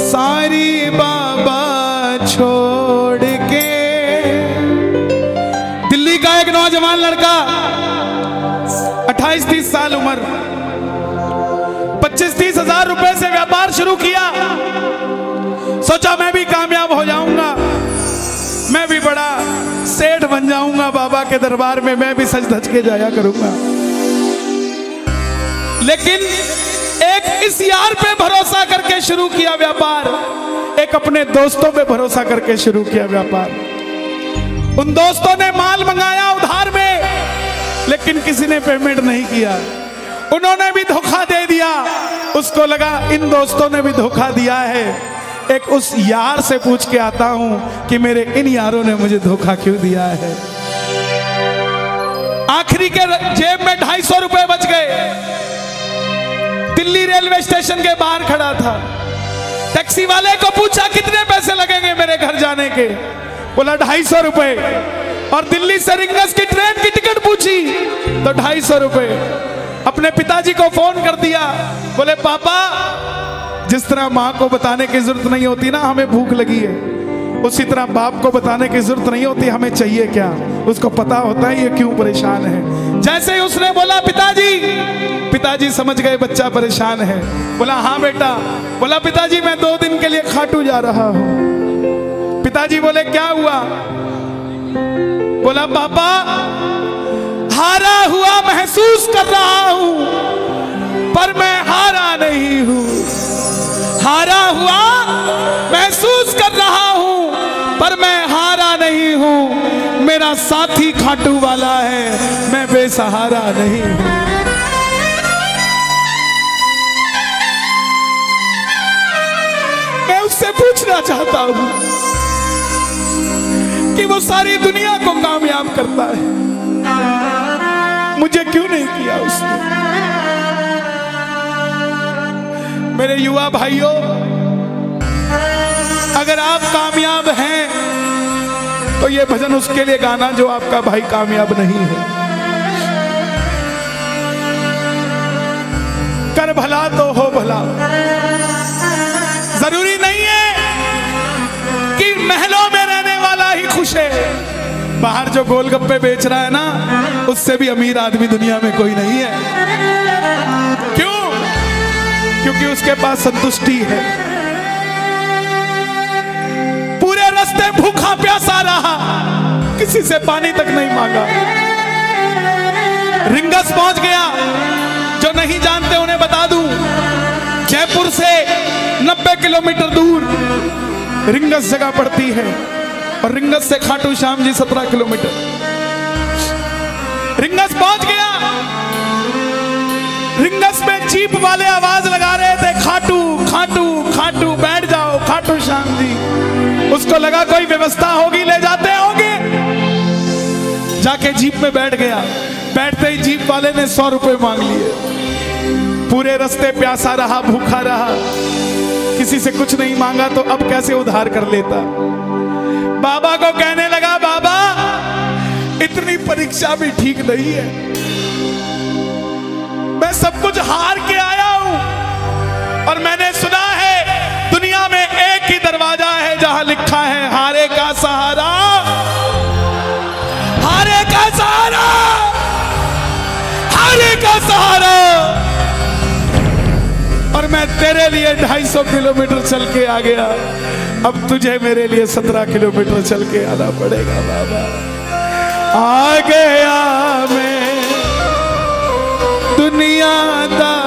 सारी बाबा छोड़ के। दिल्ली का एक नौजवान लड़का 28 30 साल उम्र 25 तीस हज़ार रुपए से व्यापार शुरू किया। सोचा मैं भी कामयाब हो जाऊँगा, मैं भी बड़ा सेठ बन जाऊँगा बाबा के दरबार में, मैं भी सच धज के जाया करूँगा। लेकिन इस पे भरोसा करके शुरू किया व्यापार। एक अपने दोस्तों पे भरोसा करके शुरू किया व्यापार। उन दोस्तों ने माल मंगाया उधार में, लेकिन किसी ने पेमेंट नहीं किया। उन्होंने भी धोखा दे दिया। उसको लगा, इन दोस्तों ने भी धोखा दिया है। एक उस यार से पूछ के आता हूँ कि मेरे इन यारों ने मुझे धोखा क्यों दिया है? आखिरी के जेब में ढाई सौ रुपए बच गए। दिल्ली रेलवे स्टेशन के बाहर खड़ा था। टैक्सी वाले को पूछा, कितने पैसे लगेंगे मेरे घर जाने के? बोला, ढाई सौ रुपए। और दिल्ली से रिंगस की ट्रेन की टिकट पूछी तो ढाई सौ रुपए। अपने पिताजी को फ़ोन कर दिया। बोले, पापा, जिस तरह माँ को बताने की ज़रूरत नहीं होती ना, हमें भूख लगी है। उसी तरह बाप को बताने की ज़रूरत नहीं होती, हमें चाहिए क्या? उसको पता होता है ये क्यों परेशान है। जैसे ही उसने बोला, पिताजी पिताजी समझ गए बच्चा परेशान है। बोला हाँ बेटा। बोला, पिताजी, मैं दो दिन के लिए खाटू जा रहा हूँ। पिताजी बोले, क्या हुआ? बोला, पापा, हारा हुआ महसूस कर रहा हूँ, पर मैं हारा नहीं हूँ। हारा हुआ महसूस कर रहा मेरा साथी खाटू वाला है। मैं बेसहारा नहीं हूँ। मैं उससे पूछना चाहता हूँ कि वो सारी दुनिया को कामयाब करता है। मुझे क्यों नहीं किया उसने? मेरे युवा भाइयों, अगर आप कामयाब हैं तो ये भजन उसके लिए गाना जो आपका भाई कामयाब नहीं है। कर भला तो हो भला। ज़रूरी नहीं है कि महलों में रहने वाला ही खुश है। बाहर जो गोलगप्पे बेच रहा है ना, उससे भी अमीर आदमी दुनिया में कोई नहीं है। क्यों? क्योंकि उसके पास संतुष्टि है। पूरे रास्ते भूखा प्यासा रहा किसी से पानी तक नहीं मांगा। रिंगस पहुँच गया। जो नहीं जानते उन्हें बता दूँ, जयपुर से 90 किलोमीटर दूर रिंगस जगह पड़ती है और रिंगस से खाटू श्याम जी 17 किलोमीटर। रिंगस पहुँच गया। रिंगस में चीप वाले आवाज़ लगा रहे थे, खाटू खाटू खाटू, बैठ उसको लगा कोई व्यवस्था होगी, ले जाते होंगे। जाके जीप में बैठ गया। बैठते ही जीप वाले ने सौ रुपए मांग लिए। पूरे रास्ते प्यासा रहा, भूखा रहा। किसी से कुछ नहीं मांगा तो अब कैसे उधार कर लेता? बाबा को कहने लगा, बाबा, इतनी परीक्षा भी ठीक नहीं है। मैं सब कुछ हार के आया मैं तेरे लिए 250 किलोमीटर चल के आ गया। अब तुझे मेरे लिए 17 किलोमीटर चल के आना पड़ेगा, बाबा। आ गया मैं। दुनियादारी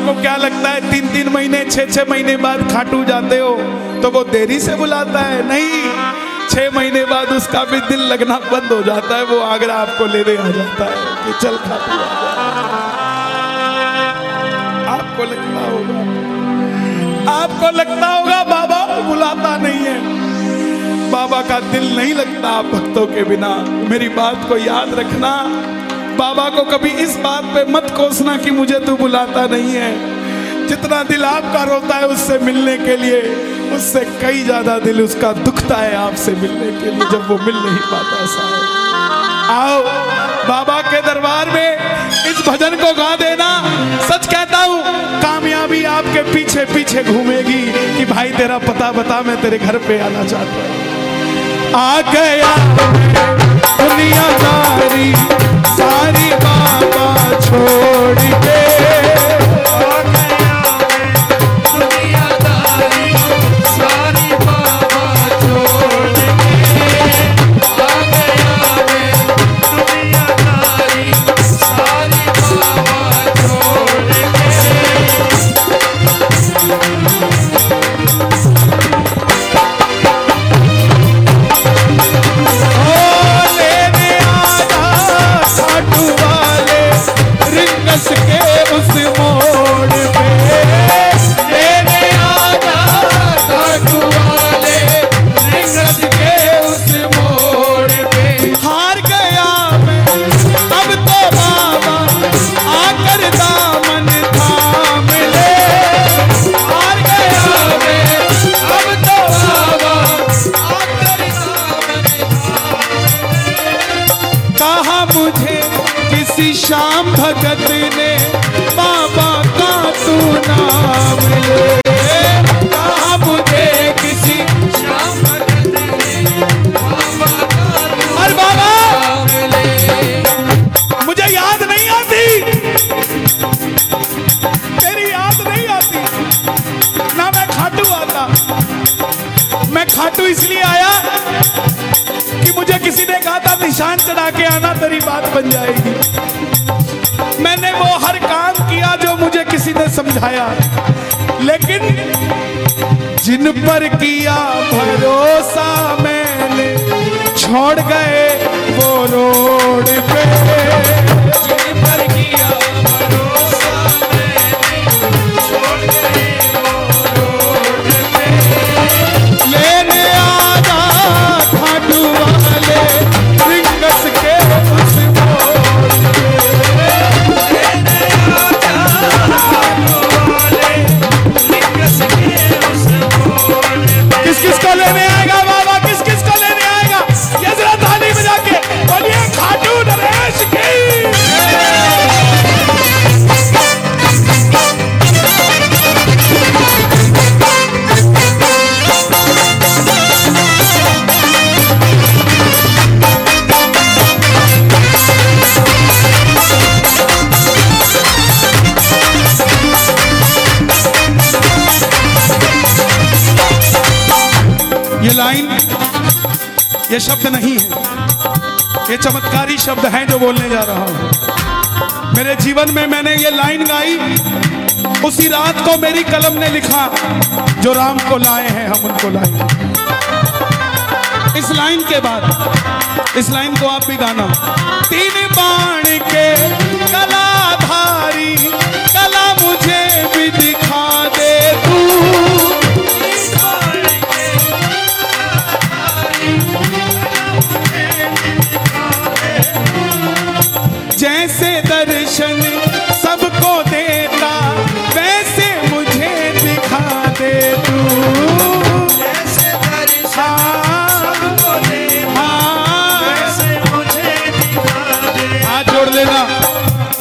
आपको क्या लगता है तीन तीन महीने, छह छह महीने बाद खाटू जाते हो? तो वो देरी से बुलाता है, नहीं, छह महीने बाद उसका भी दिल लगना बंद हो जाता है, वो आगरा आपको लेने आ जाता है, कि चल खाटू आपको लगता होगा। आपको लगता होगा, बाबा बुलाता नहीं है। बाबा का दिल नहीं लगता आप भक्तों के बिना। मेरी बात को याद रखना। बाबा को कभी इस बात पे मत कोसना कि मुझे तू बुलाता नहीं है। जितना दिल आपका रोता है उससे मिलने के लिए, उससे कई ज़्यादा दिल उसका दुखता है आपसे मिलने के लिए, जब वो मिल नहीं पाता साहब आओ, बाबा के दरबार में इस भजन को गा देना। सच कहता हूँ, कामयाबी आपके पीछे पीछे घूमेगी कि भाई तेरा पता बता, मैं तेरे घर पे आना चाहता हूँ। आ गया दुनियादारी सारी बाबा छोड़ के आना तेरी बात बन जाएगी। मैंने वो हर काम किया जो मुझे किसी ने समझाया। लेकिन जिन पर किया भरोसा मैंने, छोड़ गए वो रोड पे। जिन पर किया ये शब्द नहीं है। ये चमत्कारी शब्द हैं जो बोलने जा रहा हूँ। मेरे जीवन में मैंने ये लाइन गाई, उसी रात को मेरी कलम ने लिखा, जो राम को लाए हैं, हम उनको लाए इस लाइन के बाद, इस लाइन को आप भी गाना। तीन बाण के कलाधारी, कला मुझे भी दिखा जैसे दर्शन सबको देता वैसे मुझे दिखा दे तू। जैसे दर्शन सबको दे हाँ। वैसे मुझे दिखा दे। हाथ जोड़ लेना।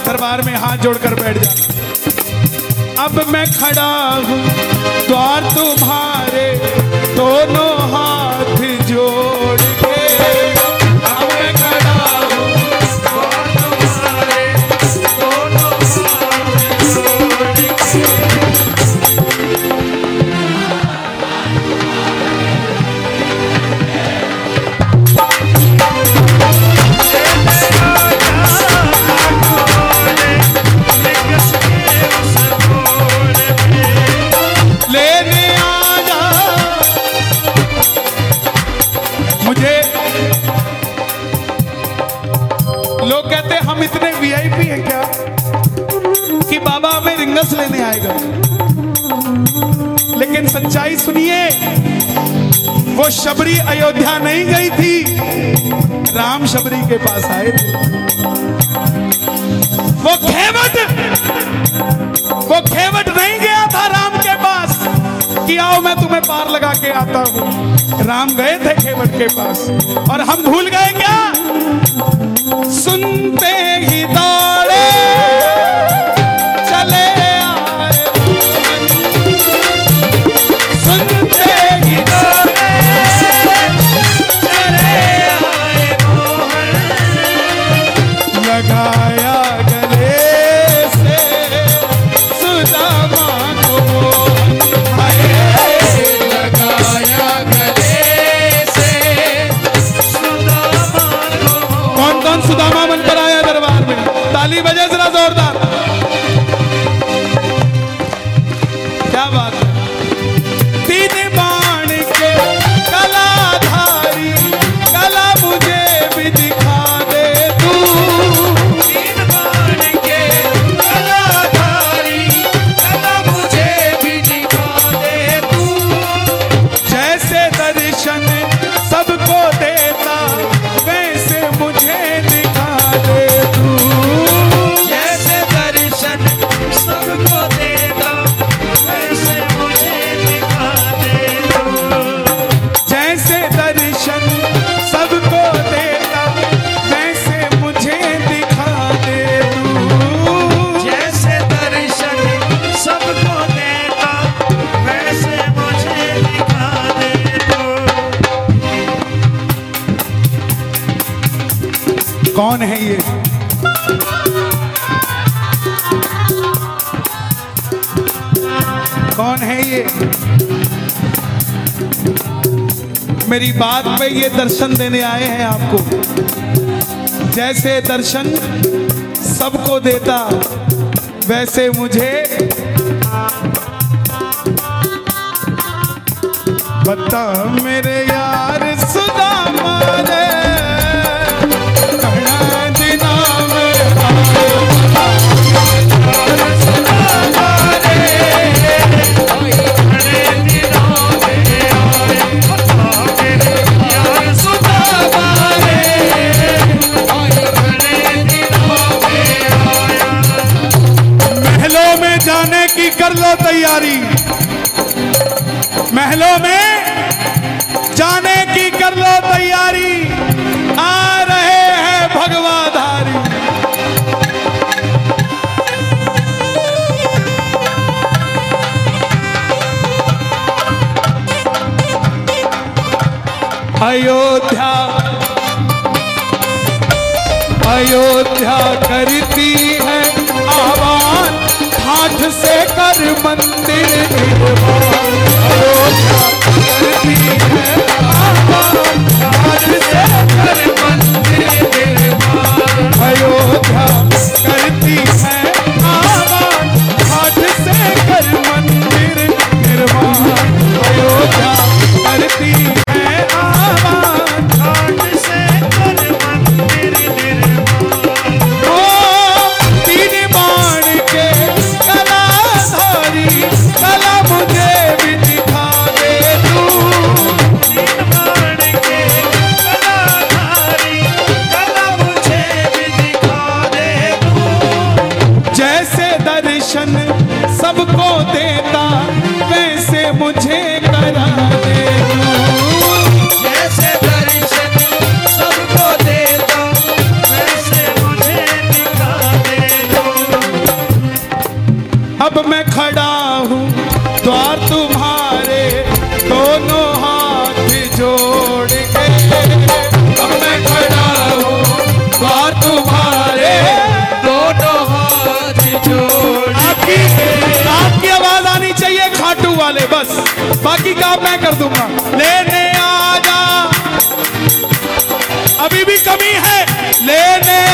दरबार में हाथ जोड़कर बैठ जा। अब मैं खड़ा हूँ द्वार तुम्हारे दोनों हाथ जोड़। शबरी के पास आए थे। वो खेवट वो खेवट नहीं गया था राम के पास कि आओ मैं तुम्हें पार लगा के आता हूँ। राम गए थे खेवट के पास। और हम भूल गए क्या? मेरी बात पे ये दर्शन देने आए हैं आपको। जैसे दर्शन सबको देता, वैसे मुझे बता मेरे यार सुदामा जाने की कर लो तैयारी। महलों में जाने की कर लो तैयारी। आ रहे हैं भगवाधारी। अयोध्या। अयोध्या करती है आवाज़। काठ से कर मंदिर निर्माण। अयोध्या करती है। सबको देता वैसे मुझे करा। कर दूँगा। लेने आ जा। अभी भी कमी है। लेने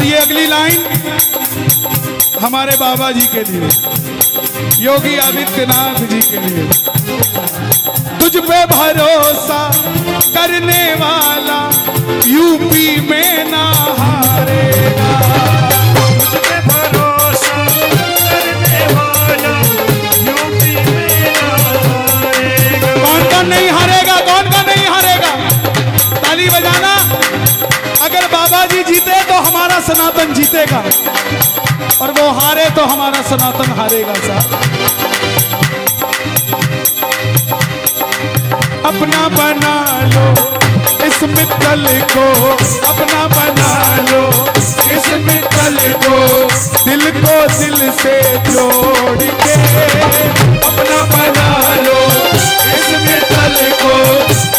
और ये अगली लाइन हमारे बाबा जी के लिए योगी आदित्यनाथ जी के लिए। तुझ पे भरोसा करने वाला यूपी में ना हारेगा। भरोसा करने वाला यूपी में ना हारेगा। कौन कौन नहीं हारेगा कौन का नहीं हारेगा? ताली बजाना। हमारा सनातन जीतेगा। और वो हारे तो हमारा सनातन हारेगा, साहब। अपना बना लो इस मित्तल को। अपना बना लो इस मित्तल को। दिल को दिल से जोड़ के अपना बना लो इस मित्तल को।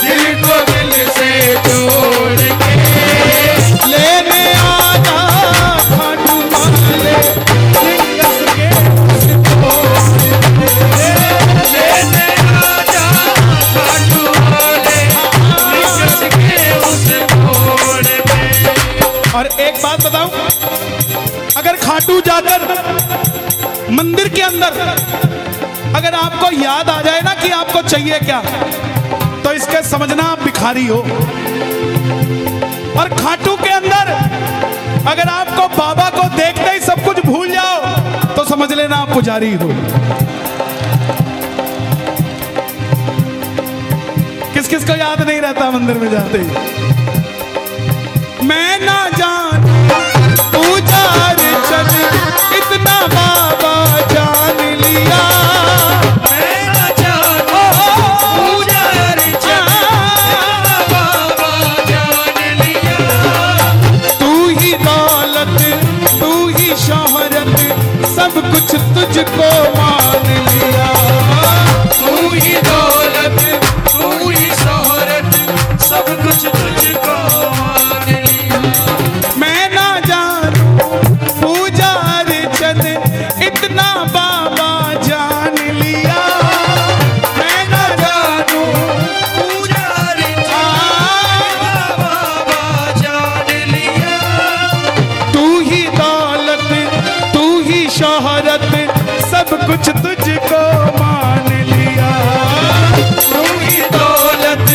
दिल को दिल से जोड़ और एक बात बताऊँ, अगर खाटू जाकर मंदिर के अंदर अगर आपको याद आ जाए ना कि आपको चाहिए क्या तो इसके समझना आप भिखारी हो। और खाटू के अंदर अगर आपको बाबा को देखते ही सब कुछ भूल जाओ तो समझ लेना आप पुजारी हो। किस किस को याद नहीं रहता मंदिर में जाते ही? मैं ना जान कुछ तुझको मान लिया। तू ही दौलत,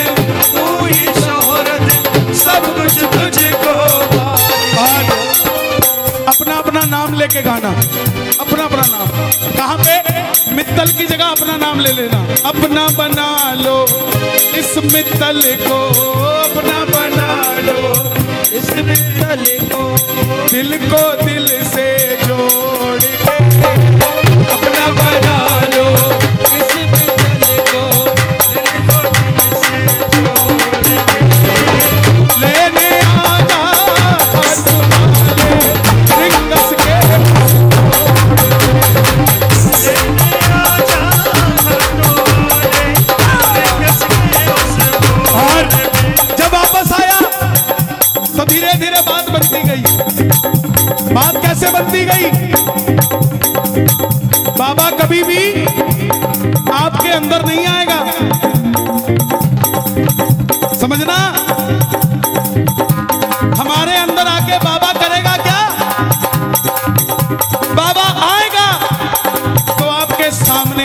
तू ही शोहरत, सब कुछ तुझको मान। अपना अपना नाम लेके गाना, अपना अपना नाम। कहाँ पे? मित्तल की जगह अपना नाम ले लेना। अपना बना लो, इस मित्तल को अपना बना लो। इस मित्तल को दिल को दिल से जोड़ अपना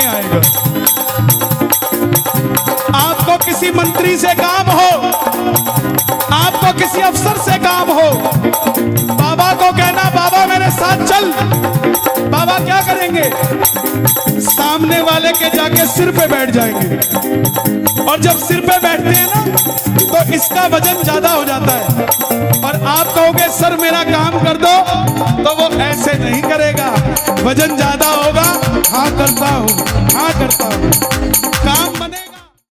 सामने आएगा। आपको किसी मंत्री से काम हो, आपको किसी अफसर से काम हो, बाबा को कहना, बाबा, मेरे साथ चल। बाबा क्या करेंगे? सामने वाले के जाके सिर पे बैठ जाएँगे। और जब सिर पे बैठते हैं ना तो इसका वज़न ज़्यादा हो जाता है। और आप कहोगे, सर, मेरा काम कर दो तो वो ऐसे नहीं करेगा। वज़न ज़्यादा होगा हाँ करता हूँ हाँ करता हूँ।